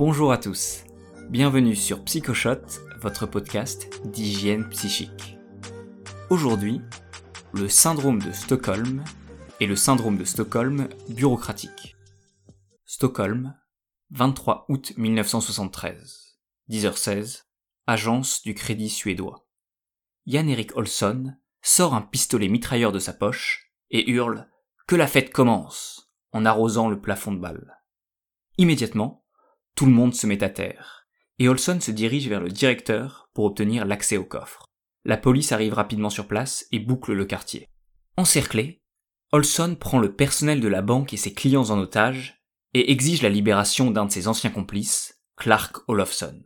Bonjour à tous, bienvenue sur Psychoshot, votre podcast d'hygiène psychique. Aujourd'hui, le syndrome de Stockholm et le syndrome de Stockholm bureaucratique. Stockholm, 23 août 1973, 10h16, agence du Crédit suédois. Jan-Erik Olsson sort un pistolet mitrailleur de sa poche et hurle Que la fête commence en arrosant le plafond de balles. Immédiatement, tout le monde se met à terre, et Olson se dirige vers le directeur pour obtenir l'accès au coffre. La police arrive rapidement sur place et boucle le quartier. Encerclé, Olson prend le personnel de la banque et ses clients en otage et exige la libération d'un de ses anciens complices, Clark Olofsson.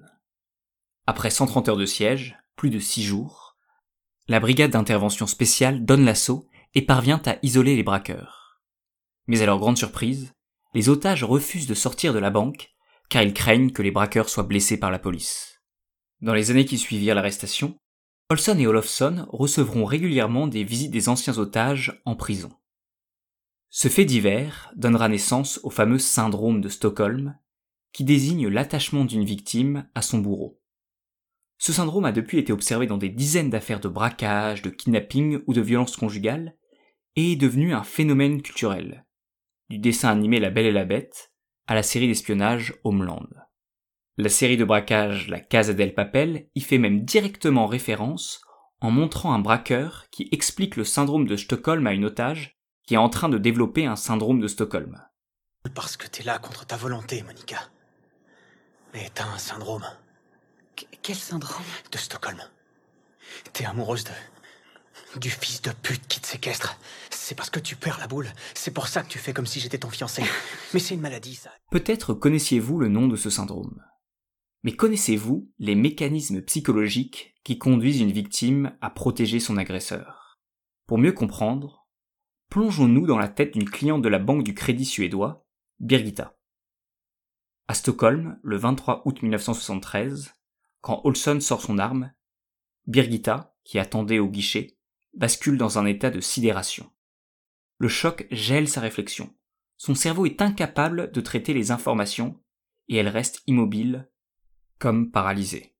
Après 130 heures de siège, plus de 6 jours, la brigade d'intervention spéciale donne l'assaut et parvient à isoler les braqueurs. Mais à leur grande surprise, les otages refusent de sortir de la banque car ils craignent que les braqueurs soient blessés par la police. Dans les années qui suivirent l'arrestation, Olson et Olofsson recevront régulièrement des visites des anciens otages en prison. Ce fait divers donnera naissance au fameux syndrome de Stockholm, qui désigne l'attachement d'une victime à son bourreau. Ce syndrome a depuis été observé dans des dizaines d'affaires de braquage, de kidnapping ou de violence conjugale, et est devenu un phénomène culturel, du dessin animé La Belle et la Bête à la série d'espionnage Homeland. La série de braquage La Casa del Papel y fait même directement référence en montrant un braqueur qui explique le syndrome de Stockholm à une otage qui est en train de développer un syndrome de Stockholm. Parce que t'es là contre ta volonté, Monica. Mais t'as un syndrome. quel syndrome? De Stockholm. T'es amoureuse de, du fils de pute qui te séquestre. C'est parce que tu perds la boule. C'est pour ça que tu fais comme si j'étais ton fiancé. Mais c'est une maladie, ça. Peut-être connaissiez-vous le nom de ce syndrome. Mais connaissez-vous les mécanismes psychologiques qui conduisent une victime à protéger son agresseur? Pour mieux comprendre, plongeons-nous dans la tête d'une cliente de la banque du crédit suédois, Birgitta. À Stockholm, le 23 août 1973, quand Olson sort son arme, Birgitta, qui attendait au guichet, bascule dans un état de sidération. Le choc gèle sa réflexion. Son cerveau est incapable de traiter les informations et elle reste immobile, comme paralysée.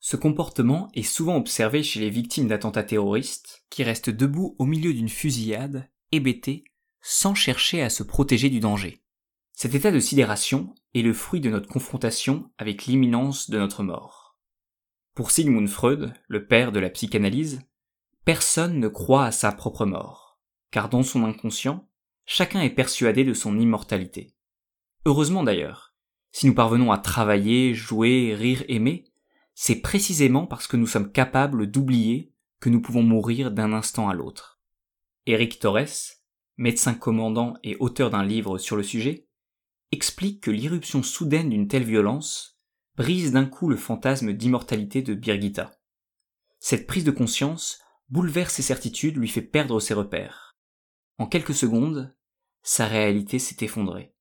Ce comportement est souvent observé chez les victimes d'attentats terroristes qui restent debout au milieu d'une fusillade, hébétés, sans chercher à se protéger du danger. Cet état de sidération est le fruit de notre confrontation avec l'imminence de notre mort. Pour Sigmund Freud, le père de la psychanalyse, Personne ne croit à sa propre mort, car dans son inconscient, chacun est persuadé de son immortalité. Heureusement d'ailleurs, si nous parvenons à travailler, jouer, rire, aimer, c'est précisément parce que nous sommes capables d'oublier que nous pouvons mourir d'un instant à l'autre. Eric Torres, médecin commandant et auteur d'un livre sur le sujet, explique que l'irruption soudaine d'une telle violence brise d'un coup le fantasme d'immortalité de Birgitta. Cette prise de conscience bouleverse ses certitudes, lui fait perdre ses repères. En quelques secondes, sa réalité s'est effondrée.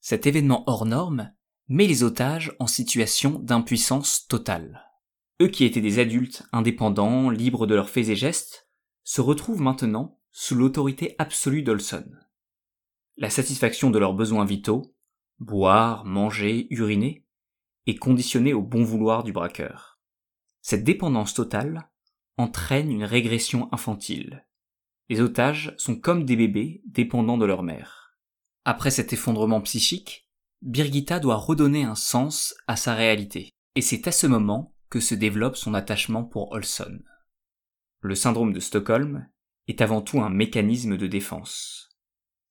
Cet événement hors norme met les otages en situation d'impuissance totale. Eux qui étaient des adultes indépendants, libres de leurs faits et gestes, se retrouvent maintenant sous l'autorité absolue d'Olson. La satisfaction de leurs besoins vitaux, boire, manger, uriner, est conditionnée au bon vouloir du braqueur. Cette dépendance totale entraîne une régression infantile. Les otages sont comme des bébés dépendants de leur mère. Après cet effondrement psychique, Birgitta doit redonner un sens à sa réalité, et c'est à ce moment que se développe son attachement pour Olson. Le syndrome de Stockholm est avant tout un mécanisme de défense.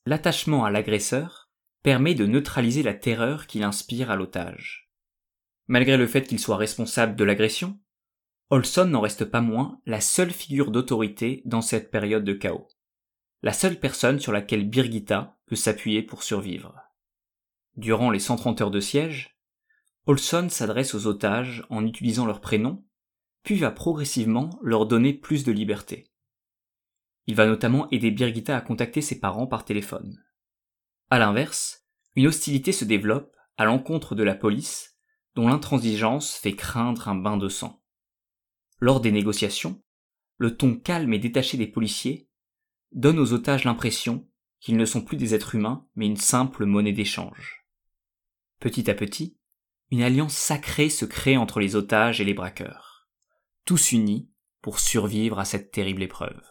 L'attachement à l'agresseur permet de neutraliser la terreur qu'il inspire à l'otage. Malgré le fait qu'il soit responsable de l'agression, Olson n'en reste pas moins la seule figure d'autorité dans cette période de chaos. La seule personne sur laquelle Birgitta peut s'appuyer pour survivre. Durant les 130 heures de siège, Olson s'adresse aux otages en utilisant leurs prénoms, puis va progressivement leur donner plus de liberté. Il va notamment aider Birgitta à contacter ses parents par téléphone. À l'inverse, une hostilité se développe à l'encontre de la police, dont l'intransigeance fait craindre un bain de sang. Lors des négociations, le ton calme et détaché des policiers donne aux otages l'impression qu'ils ne sont plus des êtres humains, mais une simple monnaie d'échange. Petit à petit, une alliance sacrée se crée entre les otages et les braqueurs, tous unis pour survivre à cette terrible épreuve.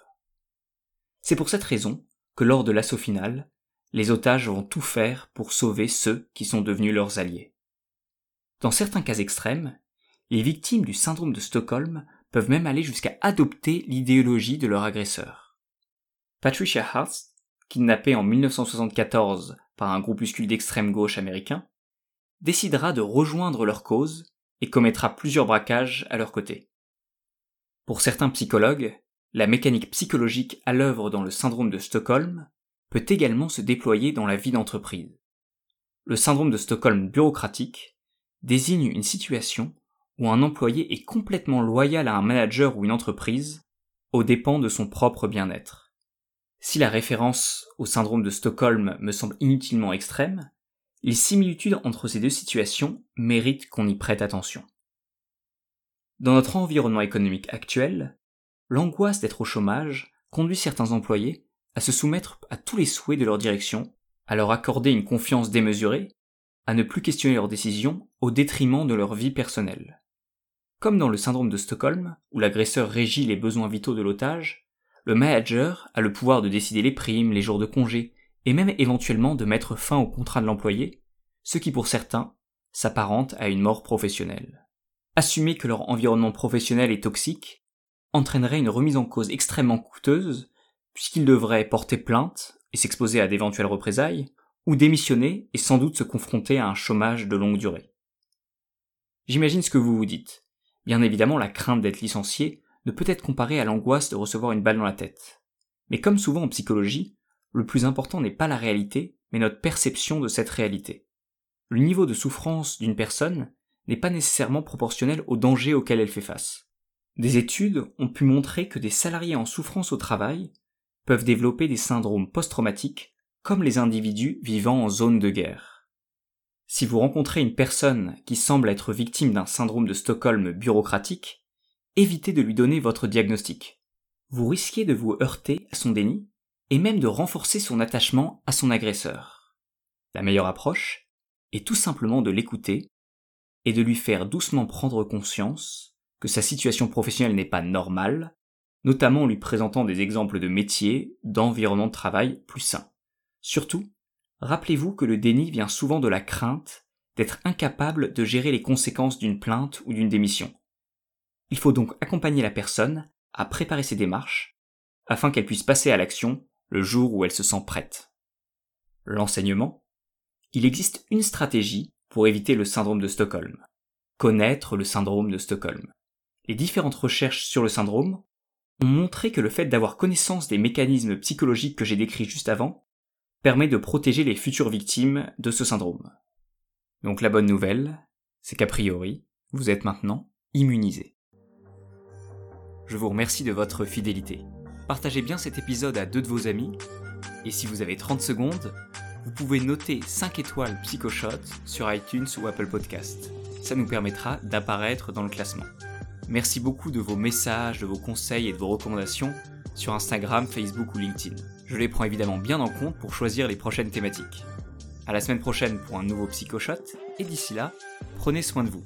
C'est pour cette raison que lors de l'assaut final, les otages vont tout faire pour sauver ceux qui sont devenus leurs alliés. Dans certains cas extrêmes, les victimes du syndrome de Stockholm peuvent même aller jusqu'à adopter l'idéologie de leur agresseur. Patricia Hart, kidnappée en 1974 par un groupuscule d'extrême gauche américain, décidera de rejoindre leur cause et commettra plusieurs braquages à leur côté. Pour certains psychologues, la mécanique psychologique à l'œuvre dans le syndrome de Stockholm peut également se déployer dans la vie d'entreprise. Le syndrome de Stockholm bureaucratique désigne une situation où un employé est complètement loyal à un manager ou une entreprise aux dépens de son propre bien-être. Si la référence au syndrome de Stockholm me semble inutilement extrême, les similitudes entre ces deux situations méritent qu'on y prête attention. Dans notre environnement économique actuel, l'angoisse d'être au chômage conduit certains employés à se soumettre à tous les souhaits de leur direction, à leur accorder une confiance démesurée, à ne plus questionner leurs décisions au détriment de leur vie personnelle. Comme dans le syndrome de Stockholm, où l'agresseur régit les besoins vitaux de l'otage, le manager a le pouvoir de décider les primes, les jours de congé, et même éventuellement de mettre fin au contrat de l'employé, ce qui pour certains s'apparente à une mort professionnelle. Assumer que leur environnement professionnel est toxique entraînerait une remise en cause extrêmement coûteuse, puisqu'ils devraient porter plainte et s'exposer à d'éventuelles représailles, ou démissionner et sans doute se confronter à un chômage de longue durée. J'imagine ce que vous vous dites. Bien évidemment, la crainte d'être licencié ne peut être comparée à l'angoisse de recevoir une balle dans la tête. Mais comme souvent en psychologie, le plus important n'est pas la réalité, mais notre perception de cette réalité. Le niveau de souffrance d'une personne n'est pas nécessairement proportionnel au danger auquel elle fait face. Des études ont pu montrer que des salariés en souffrance au travail peuvent développer des syndromes post-traumatiques comme les individus vivant en zone de guerre. Si vous rencontrez une personne qui semble être victime d'un syndrome de Stockholm bureaucratique, évitez de lui donner votre diagnostic. Vous risquez de vous heurter à son déni et même de renforcer son attachement à son agresseur. La meilleure approche est tout simplement de l'écouter et de lui faire doucement prendre conscience que sa situation professionnelle n'est pas normale, notamment en lui présentant des exemples de métiers, d'environnement de travail plus sains. Surtout, rappelez-vous que le déni vient souvent de la crainte d'être incapable de gérer les conséquences d'une plainte ou d'une démission. Il faut donc accompagner la personne à préparer ses démarches afin qu'elle puisse passer à l'action le jour où elle se sent prête. L'enseignement Il existe une stratégie pour éviter le syndrome de Stockholm. Connaître le syndrome de Stockholm. Les différentes recherches sur le syndrome ont montré que le fait d'avoir connaissance des mécanismes psychologiques que j'ai décrits juste avant permet de protéger les futures victimes de ce syndrome. Donc la bonne nouvelle, c'est qu'a priori, vous êtes maintenant immunisé. Je vous remercie de votre fidélité partagez bien cet épisode à deux de vos amis, et si vous avez 30 secondes, vous pouvez noter 5 étoiles PsychoShot sur iTunes ou Apple Podcast. Ça nous permettra d'apparaître dans le classement. Merci beaucoup de vos messages, de vos conseils et de vos recommandations sur Instagram, Facebook ou LinkedIn. Je les prends évidemment bien en compte pour choisir les prochaines thématiques. À la semaine prochaine pour un nouveau PsychoShot, et d'ici là, prenez soin de vous.